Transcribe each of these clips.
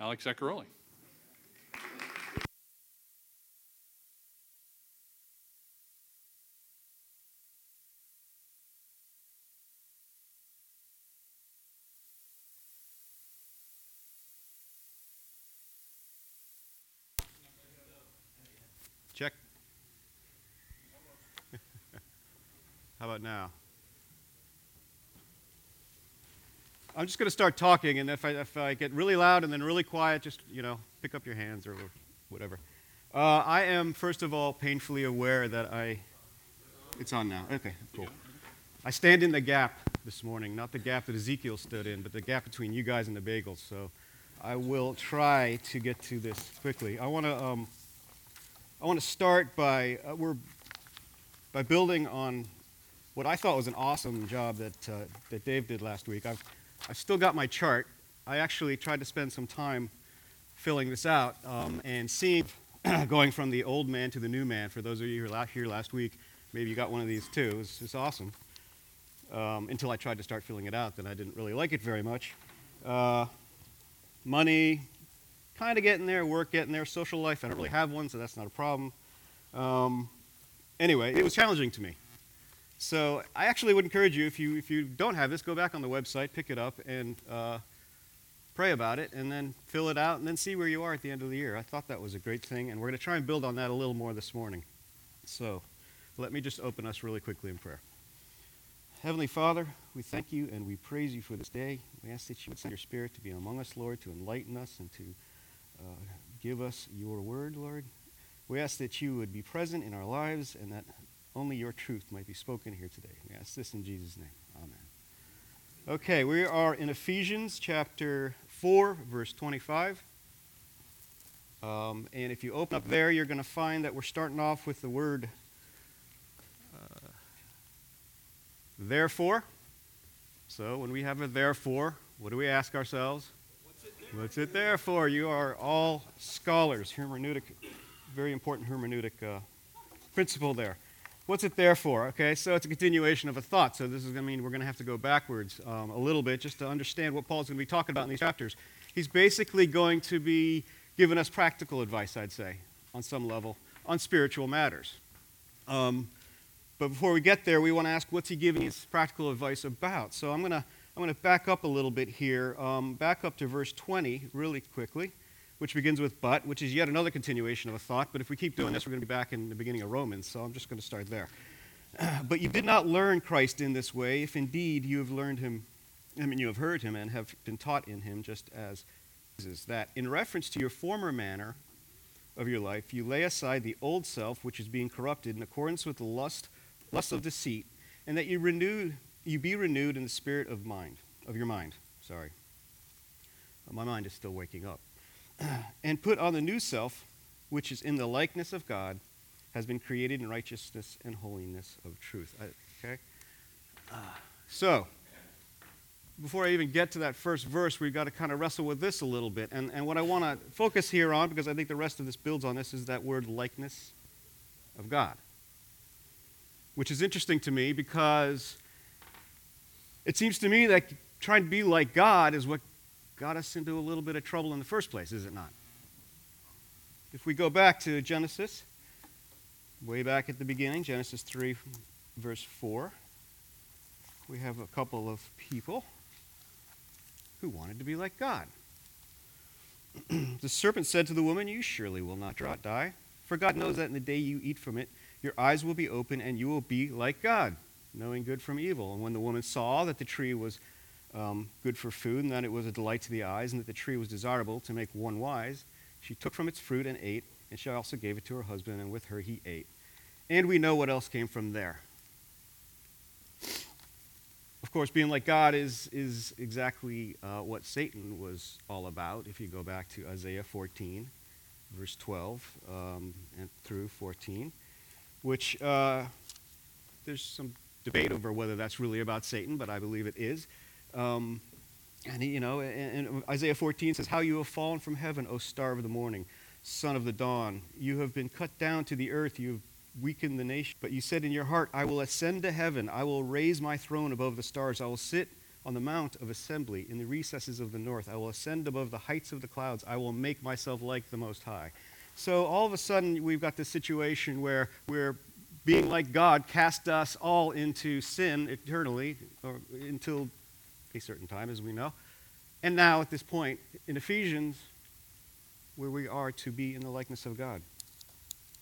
Alex Zaccaroli. Check. How about now? I'm just going to start talking, and if I, if I get really loud and then really quiet, just, you know, pick up your hands or whatever. Uh, I am, first of all, painfully aware that I. It's on now. Okay, cool. I stand in the gap this morning, not the gap that Ezekiel stood in, but the gap between you guys and the bagels. So I will try to get to this quickly. I want to. Um, I want to start by uh, we're by building on what I thought was an awesome job that uh, that Dave did last week. I've I've still got my chart. I actually tried to spend some time filling this out um, and seeing going from the old man to the new man. For those of you who were here last week, maybe you got one of these too. It's, it's awesome. Um, until I tried to start filling it out, then I didn't really like it very much. Uh, money, kind of getting there, work getting there, social life, I don't really have one, so that's not a problem. Um, anyway, it was challenging to me. So I actually would encourage you, if you, if you don't have this, go back on the website, pick it up, and uh, pray about it, and then fill it out, and then see where you are at the end of the year. I thought that was a great thing, and we're going to try and build on that a little more this morning. So let me just open us really quickly in prayer. Heavenly Father, we thank you and we praise you for this day. We ask that you would send your Spirit to be among us, Lord, to enlighten us and to uh, give us your word, Lord. We ask that you would be present in our lives and that only your truth might be spoken here today. We ask this in Jesus' name. Amen. Okay, we are in Ephesians chapter 4, verse 25. Um, and if you open up there, you're going to find that we're starting off with the word uh, therefore. So when we have a therefore, what do we ask ourselves? What's it there for? You are all scholars. Hermeneutic, very important hermeneutic uh, principle there. What's it there for? Okay, so it's a continuation of a thought. So this is going to mean we're going to have to go backwards um, a little bit just to understand what Paul's going to be talking about in these chapters. He's basically going to be giving us practical advice, I'd say, on some level, on spiritual matters. Um, but before we get there, we want to ask what's he giving us practical advice about? So I'm going to I'm going to back up a little bit here, um, back up to verse 20 really quickly, which begins with but, which is yet another continuation of a thought. But if we keep doing this, we're going to be back in the beginning of Romans, so I'm just going to start there. but you did not learn Christ in this way, if indeed you have learned him, I mean, you have heard him and have been taught in him, just as is that in reference to your former manner of your life, you lay aside the old self, which is being corrupted in accordance with the lust, lust of deceit, and that you renew you be renewed in the spirit of mind, of your mind. Sorry. My mind is still waking up. and put on the new self, which is in the likeness of God, has been created in righteousness and holiness of truth. okay? Uh, so, before I even get to that first verse, we've got to kind of wrestle with this a little bit. And, and what I want to focus here on, because I think the rest of this builds on this, is that word likeness of God. Which is interesting to me because it seems to me that trying to be like God is what got us into a little bit of trouble in the first place, is it not? If we go back to Genesis, way back at the beginning, Genesis 3, verse 4, we have a couple of people who wanted to be like God. the serpent said to the woman, You surely will not die, for God knows that in the day you eat from it, your eyes will be open and you will be like God knowing good from evil. And when the woman saw that the tree was um, good for food, and that it was a delight to the eyes, and that the tree was desirable to make one wise, she took from its fruit and ate, and she also gave it to her husband, and with her he ate. And we know what else came from there. Of course, being like God is, is exactly uh, what Satan was all about. If you go back to Isaiah 14, verse 12 um, and through 14, which uh, there's some debate over whether that's really about Satan, but I believe it is. Um, and, you know, and, and Isaiah 14 says, How you have fallen from heaven, O star of the morning, son of the dawn. You have been cut down to the earth. You have weakened the nation. But you said in your heart, I will ascend to heaven. I will raise my throne above the stars. I will sit on the mount of assembly in the recesses of the north. I will ascend above the heights of the clouds. I will make myself like the Most High. So all of a sudden, we've got this situation where we're being like God cast us all into sin eternally, or until a certain time, as we know. And now, at this point, in Ephesians, where we are to be in the likeness of God,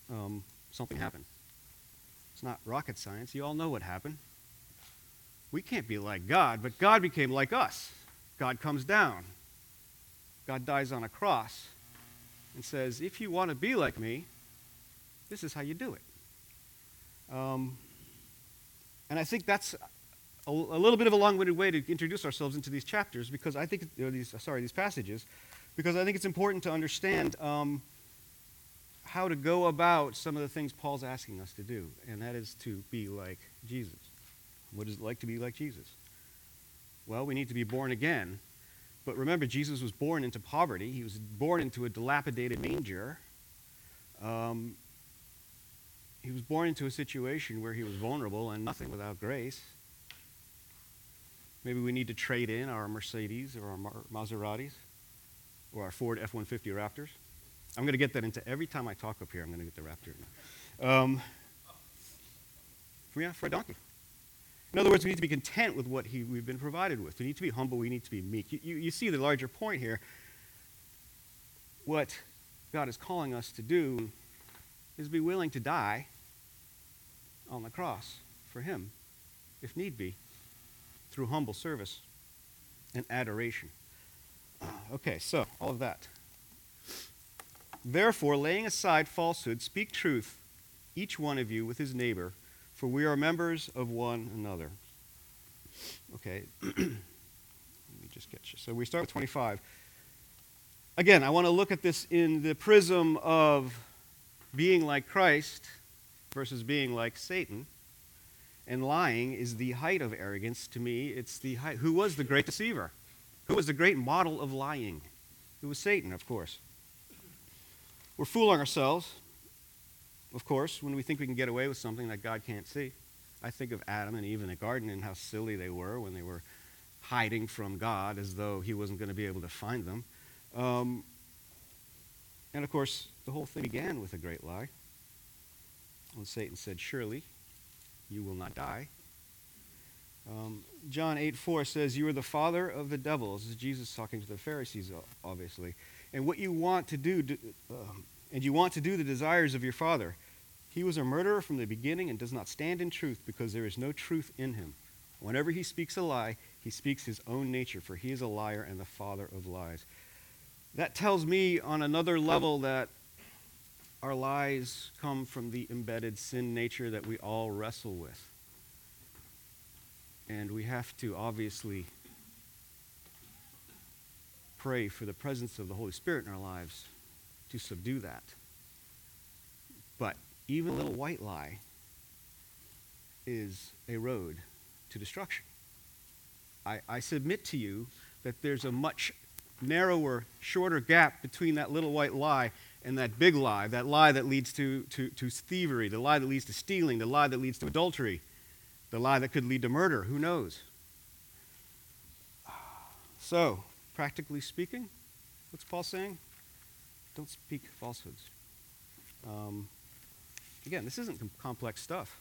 um, something happened. It's not rocket science. You all know what happened. We can't be like God, but God became like us. God comes down. God dies on a cross and says, If you want to be like me, this is how you do it. Um, and I think that's a, little bit of a long-winded way to introduce ourselves into these chapters because I think, these, sorry, these passages, because I think it's important to understand um, how to go about some of the things Paul's asking us to do, and that is to be like Jesus. What is it like to be like Jesus? Well, we need to be born again. But remember, Jesus was born into poverty. He was born into a dilapidated manger. Um, he was born into a situation where he was vulnerable and nothing without grace. Maybe we need to trade in our Mercedes or our Maseratis or our Ford F 150 Raptors. I'm going to get that into every time I talk up here. I'm going to get the Raptor. Um, yeah, for a donkey. In other words, we need to be content with what he, we've been provided with. We need to be humble. We need to be meek. You, you, you see the larger point here. What God is calling us to do is be willing to die on the cross for him, if need be, through humble service and adoration. Ah, okay, so all of that. Therefore, laying aside falsehood, speak truth, each one of you with his neighbor for we are members of one another. Okay, let me just get you. So we start with 25. Again, I want to look at this in the prism of being like Christ versus being like Satan. And lying is the height of arrogance to me. It's the height. Who was the great deceiver? Who was the great model of lying? It was Satan, of course. We're fooling ourselves of course, when we think we can get away with something that God can't see. I think of Adam and Eve in the garden and how silly they were when they were hiding from God as though he wasn't going to be able to find them. Um, and of course, the whole thing began with a great lie. When Satan said, Surely you will not die. Um, John 8 4 says, You are the father of the devils. This is Jesus talking to the Pharisees, obviously. And what you want to do, um, and you want to do the desires of your father. He was a murderer from the beginning and does not stand in truth because there is no truth in him. Whenever he speaks a lie, he speaks his own nature, for he is a liar and the father of lies. That tells me on another level that our lies come from the embedded sin nature that we all wrestle with. And we have to obviously pray for the presence of the Holy Spirit in our lives to subdue that. But even a little white lie is a road to destruction. I, I submit to you that there's a much narrower, shorter gap between that little white lie and that big lie, that lie that leads to, to, to thievery, the lie that leads to stealing, the lie that leads to adultery, the lie that could lead to murder. Who knows? So, practically speaking, what's Paul saying? Don't speak falsehoods. Um, again, this isn't com- complex stuff.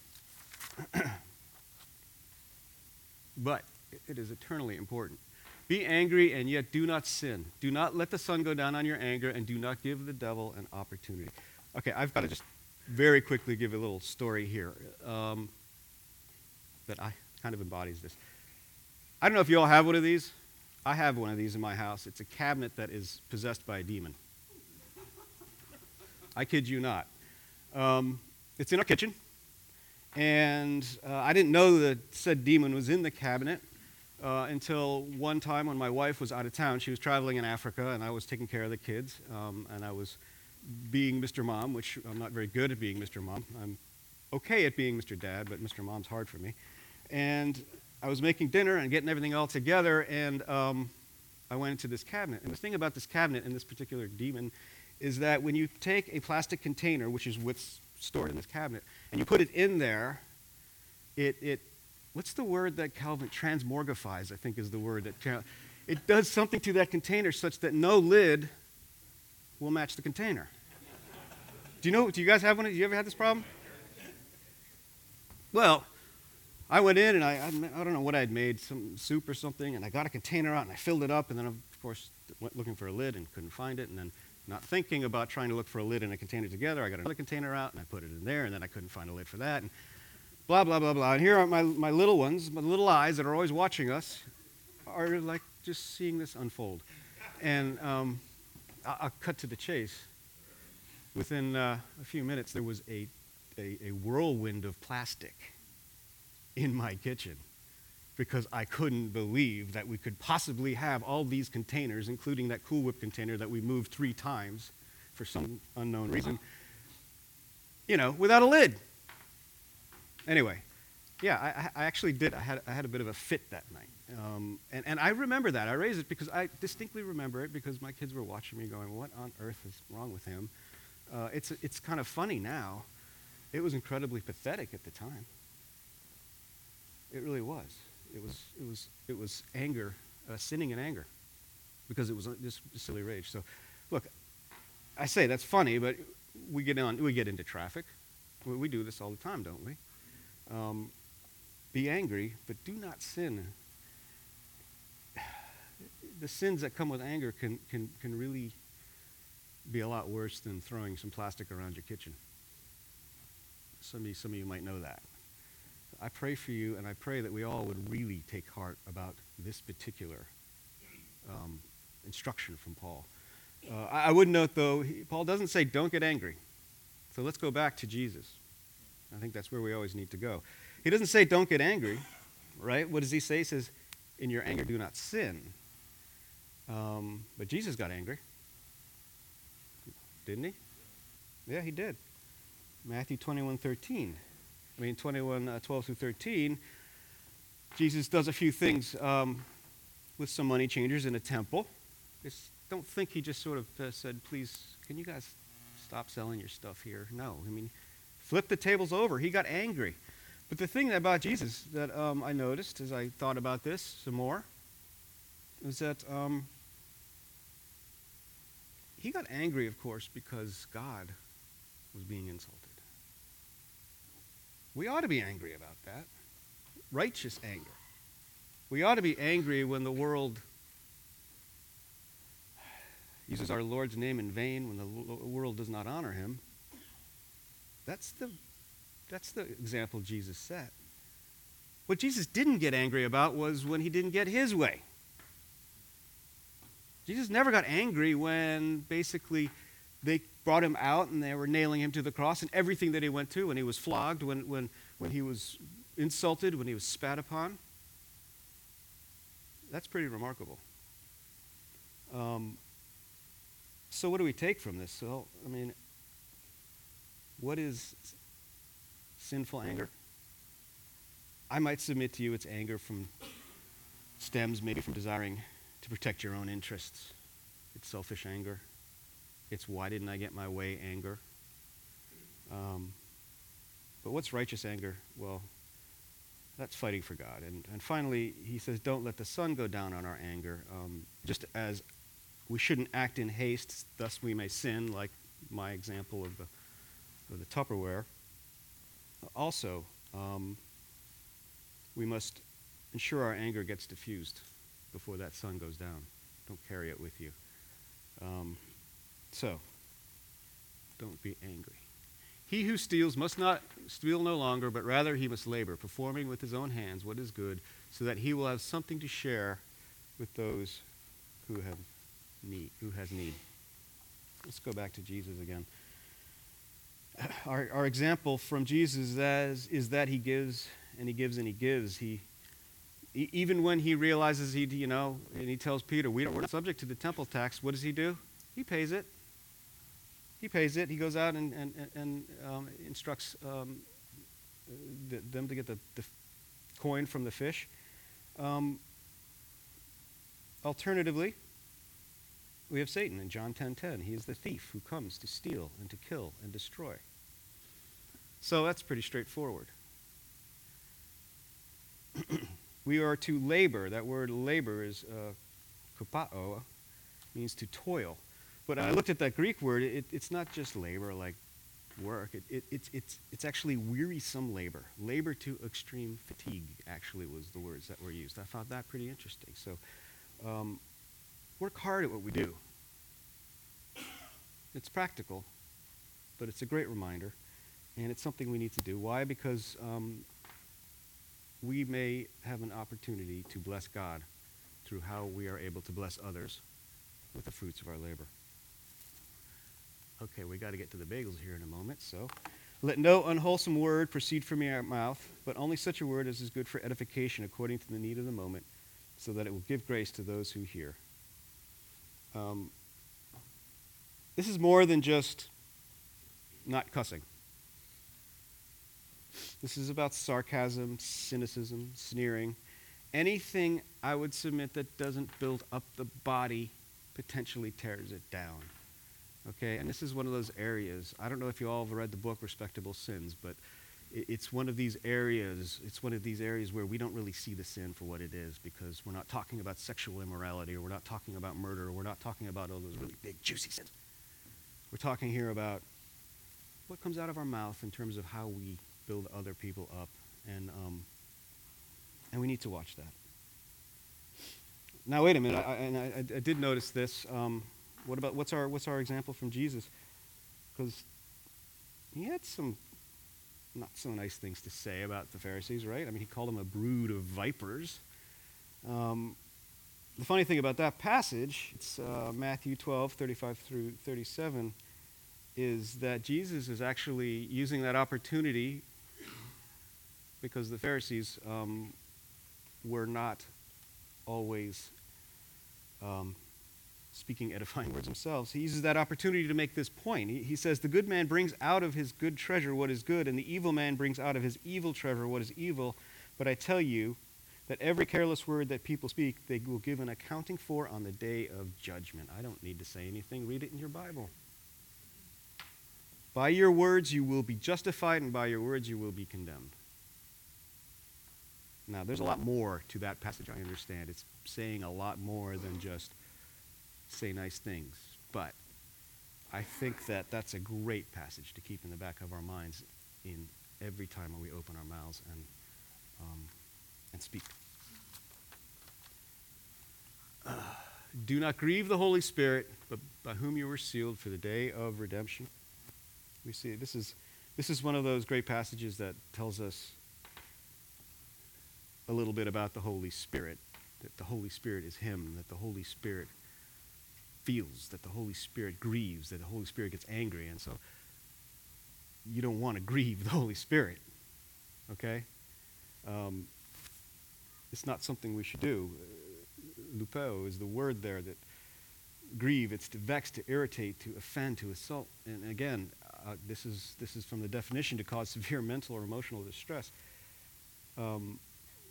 but it is eternally important. Be angry and yet do not sin. Do not let the sun go down on your anger and do not give the devil an opportunity. Okay, I've got to just very quickly give a little story here um, that I kind of embodies this. I don't know if you all have one of these. I have one of these in my house. It's a cabinet that is possessed by a demon. I kid you not. Um, it's in our kitchen, and uh, I didn't know that said demon was in the cabinet uh, until one time when my wife was out of town. She was traveling in Africa, and I was taking care of the kids, um, and I was being Mr. Mom, which I'm not very good at being Mr. Mom. I'm okay at being Mr. Dad, but Mr. Mom's hard for me. And I was making dinner and getting everything all together, and um, I went into this cabinet. And the thing about this cabinet and this particular demon is that when you take a plastic container, which is what's stored in this cabinet, and you put it in there, it, it what's the word that Calvin transmorgifies, I think is the word that it does something to that container such that no lid will match the container. Do you know, do you guys have one? Do you ever had this problem? Well, I went in and I, I, I don't know what I'd made, some soup or something, and I got a container out and I filled it up, and then, of course, went looking for a lid and couldn't find it, and then not thinking about trying to look for a lid and a container together, I got another container out and I put it in there, and then I couldn't find a lid for that, and blah, blah, blah, blah. And here are my, my little ones, my little eyes that are always watching us, are like just seeing this unfold. And um, I'll, cut to the chase. Within uh, a few minutes, there was a, a, a whirlwind of plastic in my kitchen because I couldn't believe that we could possibly have all these containers, including that Cool Whip container that we moved three times for some unknown reason, you know, without a lid. Anyway, yeah, I, I actually did. I had, I had a bit of a fit that night. Um, and, and I remember that. I raised it because I distinctly remember it because my kids were watching me going, What on earth is wrong with him? Uh, it's, it's kind of funny now. It was incredibly pathetic at the time. It really was. It was, it was, it was anger, uh, sinning in anger, because it was just silly rage. So, look, I say that's funny, but we get, on, we get into traffic. We, we do this all the time, don't we? Um, be angry, but do not sin. The sins that come with anger can, can, can really be a lot worse than throwing some plastic around your kitchen. Some of you, some of you might know that. I pray for you, and I pray that we all would really take heart about this particular um, instruction from Paul. Uh, I, I, would note, though, he, Paul doesn't say don't get angry. So let's go back to Jesus. I think that's where we always need to go. He doesn't say don't get angry, right? What does he say? He says, in your anger, do not sin. Um, but Jesus got angry. Didn't he? Yeah, he did. Matthew 21 13. I mean, 21, uh, 12 through 13, Jesus does a few things um, with some money changers in a temple. It's, don't think he just sort of uh, said, please, can you guys stop selling your stuff here? No. I mean, flip the tables over. He got angry. But the thing about Jesus that um, I noticed as I thought about this some more is that um, he got angry, of course, because God was being insulted. We ought to be angry about that. Righteous anger. We ought to be angry when the world uses our Lord's name in vain, when the world does not honor him. That's the, that's the example Jesus set. What Jesus didn't get angry about was when he didn't get his way. Jesus never got angry when basically they brought him out and they were nailing him to the cross and everything that he went to when he was flogged, when, when, when he was insulted, when he was spat upon. That's pretty remarkable. Um, so, what do we take from this? So, I mean, what is sinful anger? I might submit to you it's anger from stems maybe from desiring to protect your own interests. It's selfish anger. It's why didn't I get my way anger. Um, but what's righteous anger? Well, that's fighting for God. And, and finally, he says, don't let the sun go down on our anger. Um, just as we shouldn't act in haste, thus we may sin, like my example of the, of the Tupperware. Also, um, we must ensure our anger gets diffused before that sun goes down. Don't carry it with you. Um, so, don't be angry. He who steals must not steal no longer, but rather he must labor, performing with his own hands what is good, so that he will have something to share with those who have need, who has need. Let's go back to Jesus again. Our, our example from Jesus is, is that he gives and he gives and he gives. He, even when he realizes he, you know, and he tells Peter, we don't, we're not subject to the temple tax, what does he do? He pays it. He pays it. He goes out and, and, and um, instructs um, the, them to get the, the, coin from the fish. Um, alternatively, we have Satan in John 10:10. 10, 10. He is the thief who comes to steal and to kill and destroy. So that's pretty straightforward. we are to labor. That word labor is uh, kupao, means to toil. But I looked at that Greek word, it, it's not just labor like work. It, it, it's, it's, it's actually wearisome labor. Labor to extreme fatigue, actually, was the words that were used. I found that pretty interesting. So um, work hard at what we do. It's practical, but it's a great reminder, and it's something we need to do. Why? Because um, we may have an opportunity to bless God through how we are able to bless others with the fruits of our labor. Okay, we got to get to the bagels here in a moment, so. Let no unwholesome word proceed from your mouth, but only such a word as is good for edification according to the need of the moment, so that it will give grace to those who hear. Um, this is more than just not cussing. This is about sarcasm, cynicism, sneering. Anything I would submit that doesn't build up the body potentially tears it down. Okay, and this is one of those areas. I don't know if you all have read the book Respectable Sins, but it's one of these areas. It's one of these areas where we don't really see the sin for what it is because we're not talking about sexual immorality or we're not talking about murder or we're not talking about all those really big, juicy sins. We're talking here about what comes out of our mouth in terms of how we build other people up, and um, and we need to watch that. Now, wait a minute. I, and I, I, did notice this. Um, what about what's our what's our example from Jesus? Because he had some not so nice things to say about the Pharisees, right? I mean, he called them a brood of vipers. Um, the funny thing about that passage, it's uh, Matthew 12, 35 through 37, is that Jesus is actually using that opportunity because the Pharisees um, were not always um, speaking edifying words themselves. He uses that opportunity to make this point. He, he says, The good man brings out of his good treasure what is good, and the evil man brings out of his evil treasure what is evil. But I tell you that every careless word that people speak, they will give an accounting for on the day of judgment. I don't need to say anything. Read it in your Bible. By your words you will be justified, and by your words you will be condemned. Now, there's a lot more to that passage, I understand. It's saying a lot more than just say nice things. But I think that that's a great passage to keep in the back of our minds in every time when we open our mouths and, um, and speak. Uh, do not grieve the Holy Spirit, but by whom you were sealed for the day of redemption. We see this is, this is one of those great passages that tells us a little bit about the Holy Spirit, that the Holy Spirit is Him, that the Holy Spirit feels, that the Holy Spirit grieves, that the Holy Spirit gets angry. And so you don't want to grieve the Holy Spirit, okay? Um, it's not something we should do. Lupeo is the word there that grieve, it's to vex, to irritate, to offend, to assault. And again, uh, this, is, this is from the definition to cause severe mental or emotional distress. Um,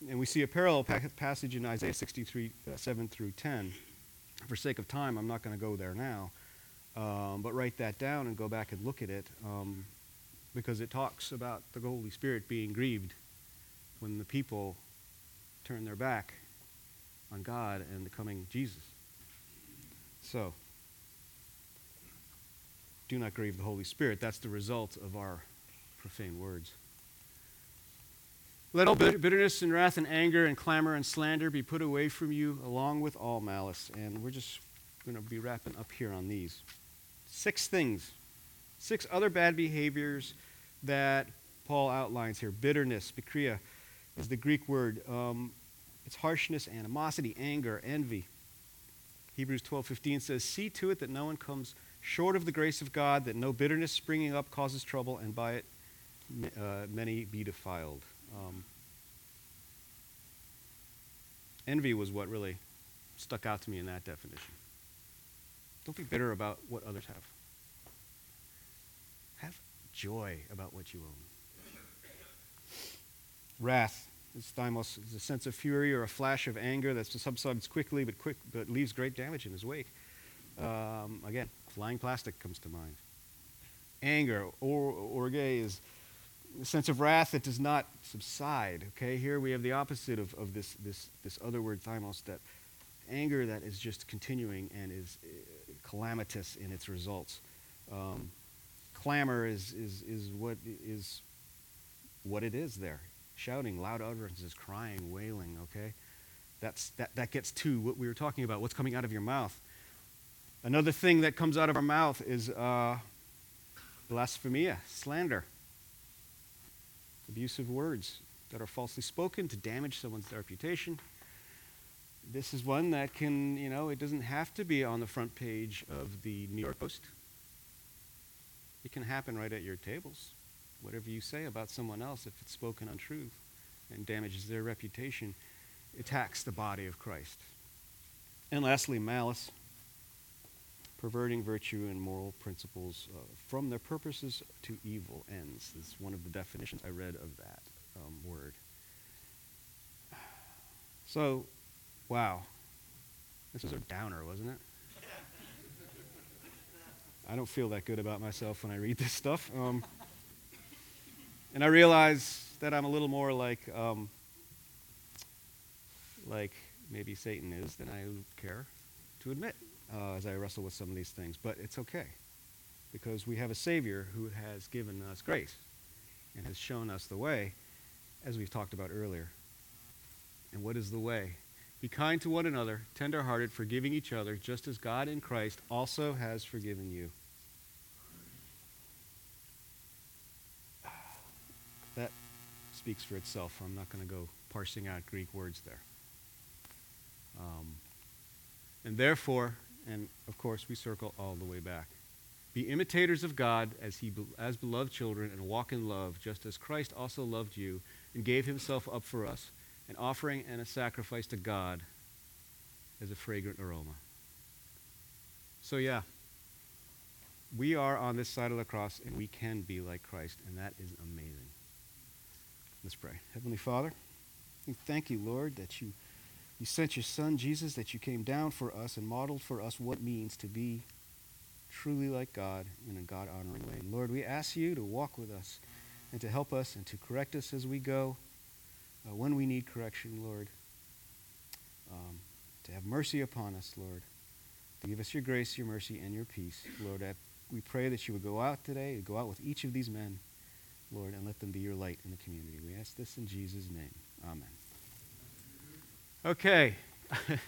and we see a parallel pa- passage in Isaiah 63, uh, 7 through 10. For sake of time, I'm not going to go there now. Um, but write that down and go back and look at it um, because it talks about the Holy Spirit being grieved when the people turn their back on God and the coming Jesus. So, do not grieve the Holy Spirit. That's the result of our profane words. Let all bitterness and wrath and anger and clamor and slander be put away from you, along with all malice. And we're just going to be wrapping up here on these. Six things, six other bad behaviors that Paul outlines here. Bitterness, pikria, is the Greek word. Um, it's harshness, animosity, anger, envy. Hebrews 12:15 says, "See to it that no one comes short of the grace of God, that no bitterness springing up causes trouble, and by it uh, many be defiled." Um, envy was what really stuck out to me in that definition. Don't be bitter about what others have. Have joy about what you own. Wrath is thymos, is a sense of fury or a flash of anger that subsides quickly but, quick, but leaves great damage in his wake. Um, again, flying plastic comes to mind. Anger, or orge, is the sense of wrath that does not subside. Okay, here we have the opposite of, of this, this, this other word, thymos, that anger that is just continuing and is uh, calamitous in its results. Um, clamor is, is, is, what, is what it is there. Shouting, loud utterances, crying, wailing, okay? That's, that, that gets to what we were talking about, what's coming out of your mouth. Another thing that comes out of our mouth is uh, blasphemia, slander, abusive words that are falsely spoken to damage someone's reputation. This is one that can, you know, it doesn't have to be on the front page of the New York Post. It can happen right at your tables. Whatever you say about someone else, if it's spoken untruth and damages their reputation, attacks the body of Christ. And lastly, malice, perverting virtue and moral principles uh, from their purposes to evil ends. This Is one of the definitions I read of that um, word. So, wow, this was a downer, wasn't it? I don't feel that good about myself when I read this stuff. Um, and I realize that I'm a little more like, um, like maybe Satan is than I care to admit uh, as I wrestle with some of these things. But it's okay because we have a Savior who has given us grace and has shown us the way, as we've talked about earlier. And what is the way? Be kind to one another, tenderhearted, forgiving each other, just as God in Christ also has forgiven you. That speaks for itself. I'm not going to go parsing out Greek words there. Um, and therefore, and of course, we circle all the way back. Be imitators of God as, he, as beloved children and walk in love, just as Christ also loved you and gave himself up for us an offering and a sacrifice to God as a fragrant aroma. So, yeah, we are on this side of the cross and we can be like Christ, and that is amazing. Let's pray. Heavenly Father, we thank you, Lord, that you, you sent your Son, Jesus, that you came down for us and modeled for us what it means to be truly like God in a God honoring way. Lord, we ask you to walk with us and to help us and to correct us as we go uh, when we need correction, Lord. Um, to have mercy upon us, Lord. To give us your grace, your mercy, and your peace. Lord, I, we pray that you would go out today, and go out with each of these men, Lord, and let them be your light in the community. We ask this in Jesus' name. Amen. Okay.